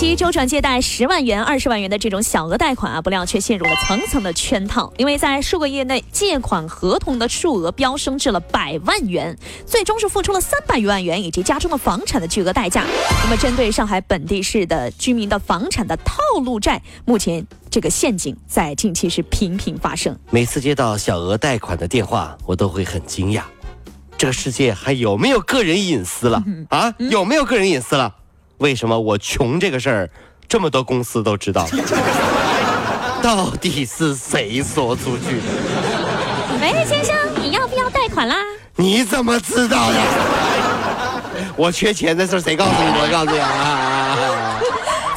应急周转借贷十万元、二十万元的这种小额贷款啊，不料却陷入了层层的圈套。因为在数个月内，借款合同的数额飙升至了百万元，最终是付出了三百余万元以及家中的房产的巨额代价。那么，针对上海本地市的居民的房产的套路债，目前这个陷阱在近期是频频发生。每次接到小额贷款的电话，我都会很惊讶，这个世界还有没有个人隐私了啊？有没有个人隐私了？为什么我穷这个事儿，这么多公司都知道？到底是谁说出去的？喂，先生，你要不要贷款啦？你怎么知道的？我缺钱的事谁告诉你？我告诉你啊！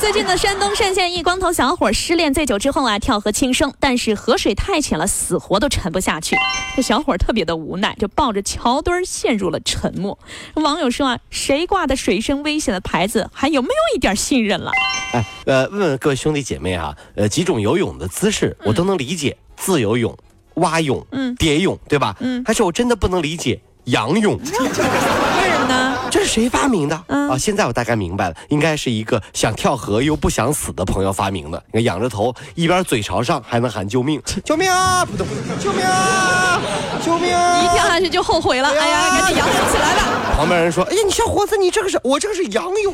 最近的山东单县一光头小伙失恋醉酒之后啊，跳河轻生，但是河水太浅了，死活都沉不下去。这小伙特别的无奈，就抱着桥墩陷入了沉默。网友说啊，谁挂的水深危险的牌子，还有没有一点信任了？哎，呃，问问各位兄弟姐妹啊，呃，几种游泳的姿势我都能理解，自由泳、蛙泳、嗯，蝶泳，对吧？嗯，但是我真的不能理解仰泳。这是谁发明的？啊，现在我大概明白了，应该是一个想跳河又不想死的朋友发明的。你看，仰着头，一边嘴朝上，还能喊救命，救命啊！扑通扑通，救命啊！救命！一跳下去就后悔了。哎呀，赶紧仰泳起来吧。旁边人说：“哎呀，你小伙子，你这个是我这个是仰泳。”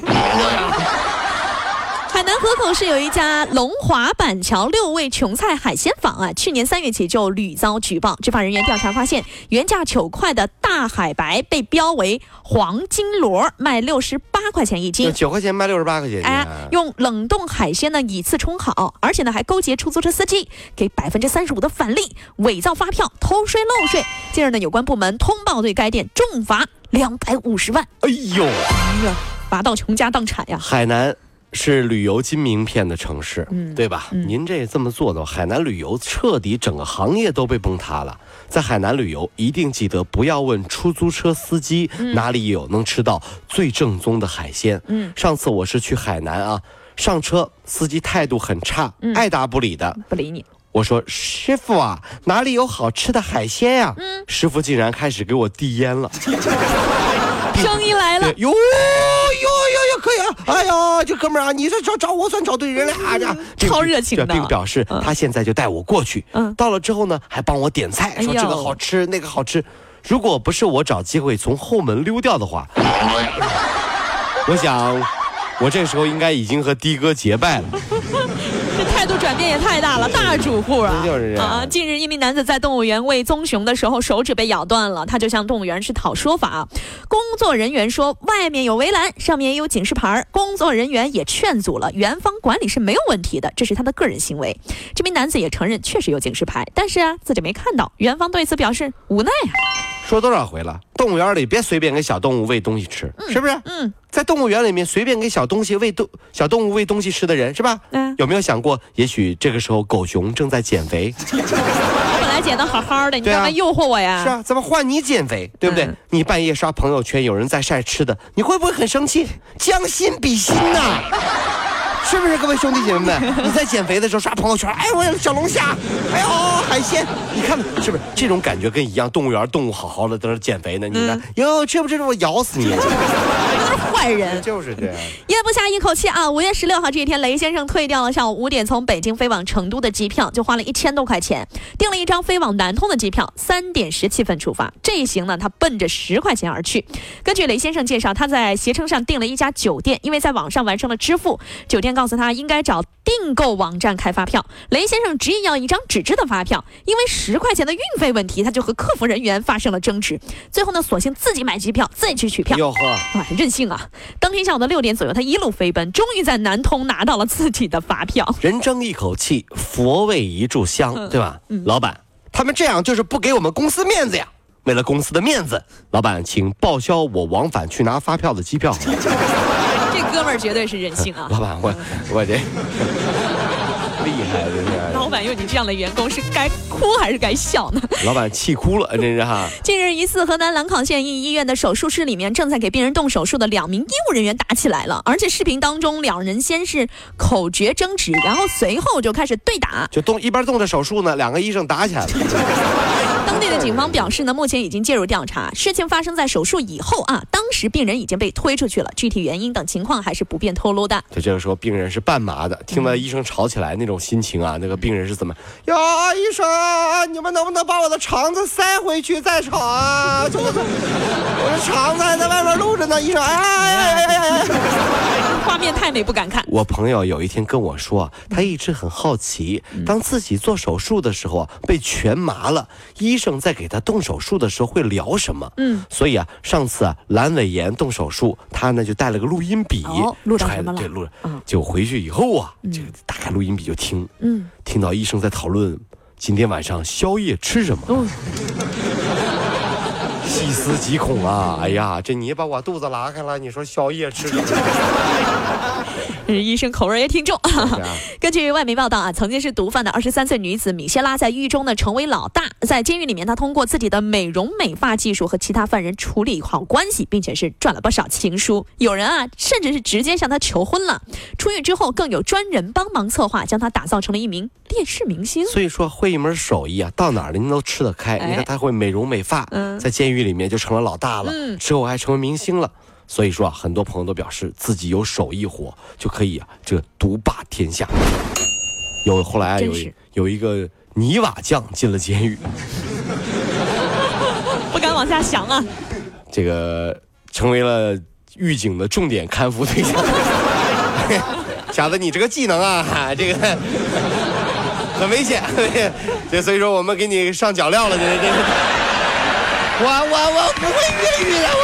海南河口市有一家龙华板桥六味琼菜海鲜坊啊，去年三月起就屡遭举报。执法人员调查发现，原价九块的大海白被标为黄金螺，卖六十八块钱一斤。九块钱卖六十八块钱。哎，用冷冻海鲜呢以次充好，而且呢还勾结出租车司机给百分之三十五的返利，伪造发票，偷税漏税。近日呢，有关部门通报对该店重罚两百五十万。哎呦，哎呀，罚到穷家荡产呀！海南。是旅游金名片的城市，嗯，对吧？您这这么做的话，海南旅游彻底整个行业都被崩塌了。在海南旅游，一定记得不要问出租车司机哪里有能吃到最正宗的海鲜。嗯，上次我是去海南啊，上车司机态度很差，爱答不理的，不理你。我说师傅啊，哪里有好吃的海鲜呀？嗯，师傅竟然开始给我递烟了，生意来了 哟。哎呀，这哥们儿啊，你这找找我算找对人了啊！这超热情的，并表示他现在就带我过去。嗯，到了之后呢，还帮我点菜，说这个好吃，那个好吃。如果不是我找机会从后门溜掉的话，我想我这时候应该已经和的哥结拜了。度转变也太大了，大主户啊！就是这样啊！近日，一名男子在动物园喂棕熊的时候，手指被咬断了，他就向动物园去讨说法。工作人员说，外面有围栏，上面也有警示牌。工作人员也劝阻了，园方管理是没有问题的，这是他的个人行为。这名男子也承认，确实有警示牌，但是啊，自己没看到。园方对此表示无奈啊。说多少回了？动物园里别随便给小动物喂东西吃，是不是？嗯，在动物园里面随便给小东西喂动小动物喂东西吃的人，是吧？嗯，有没有想过，也许这个时候狗熊正在减肥？我本来减的好好的，你干嘛诱惑我呀？是啊，怎么换你减肥？对不对？你半夜刷朋友圈，有人在晒吃的，你会不会很生气？将心比心呐！是不是各位兄弟姐妹们？你在减肥的时候刷朋友圈，哎，我有小龙虾，哎呦海鲜，你看是不是这种感觉跟一样？动物园动物好好的在那减肥呢，你呢哟，吃不吃我咬死你！坏人就是这样，咽不下一口气啊！五月十六号这一天，雷先生退掉了上午五点从北京飞往成都的机票，就花了一千多块钱订了一张飞往南通的机票，三点十七分出发。这一行呢，他奔着十块钱而去。根据雷先生介绍，他在携程上订了一家酒店，因为在网上完成了支付，酒店告诉他应该找订购网站开发票。雷先生执意要一张纸质的发票，因为十块钱的运费问题，他就和客服人员发生了争执。最后呢，索性自己买机票，自己去取票。哟呵，啊，任性啊！当天下午的六点左右，他一路飞奔，终于在南通拿到了自己的发票。人争一口气，佛为一炷香，对吧？老板，他们这样就是不给我们公司面子呀！为了公司的面子，老板，请报销我往返去拿发票的机票。这哥们儿绝对是任性啊！老板，我我这。厉害，真是。老板有你这样的员工，是该哭还是该笑呢？老板气哭了，真是哈。近日，疑似河南兰考县一医院的手术室里面，正在给病人动手术的两名医务人员打起来了，而且视频当中，两人先是口角争执，然后随后就开始对打，就动一边动着手术呢，两个医生打起来了。当地的警方表示呢，目前已经介入调查。事情发生在手术以后啊，当时病人已经被推出去了，具体原因等情况还是不便透露的。就这个时候，病人是半麻的，听到医生吵起来那种心情啊，那个病人是怎么？呀，医生，你们能不能把我的肠子塞回去再吵啊？我的肠子还在外面露着呢，医生。哎呀呀呀呀！画面太美，不敢看。我朋友有一天跟我说，他一直很好奇，当自己做手术的时候被全麻了，医。生在给他动手术的时候会聊什么？嗯，所以啊，上次啊，阑尾炎动手术，他呢就带了个录音笔，录着什么了？对，录着。就回去以后啊，就打开录音笔就听，嗯，听到医生在讨论今天晚上宵夜吃什么，细思极恐啊！哎呀，这你把我肚子拉开了，你说宵夜吃什么？医生口味也挺重。根据外媒报道啊，曾经是毒贩的二十三岁女子米歇拉在狱中呢成为老大，在监狱里面，她通过自己的美容美发技术和其他犯人处理好关系，并且是赚了不少情书。有人啊，甚至是直接向她求婚了。出狱之后，更有专人帮忙策划，将她打造成了一名电视明星。所以说，会一门手艺啊，到哪儿您都吃得开。你看，她会美容美发，在监狱里面就成了老大了，之后还成为明星了。所以说啊，很多朋友都表示自己有手艺活就可以啊，这个独霸天下。有后来啊有有一个泥瓦匠进了监狱，不敢往下想啊。这个成为了狱警的重点看护对象。小子，你这个技能啊，这个 很危险。这所以说我们给你上脚镣了，这这。我我我不会粤语的，我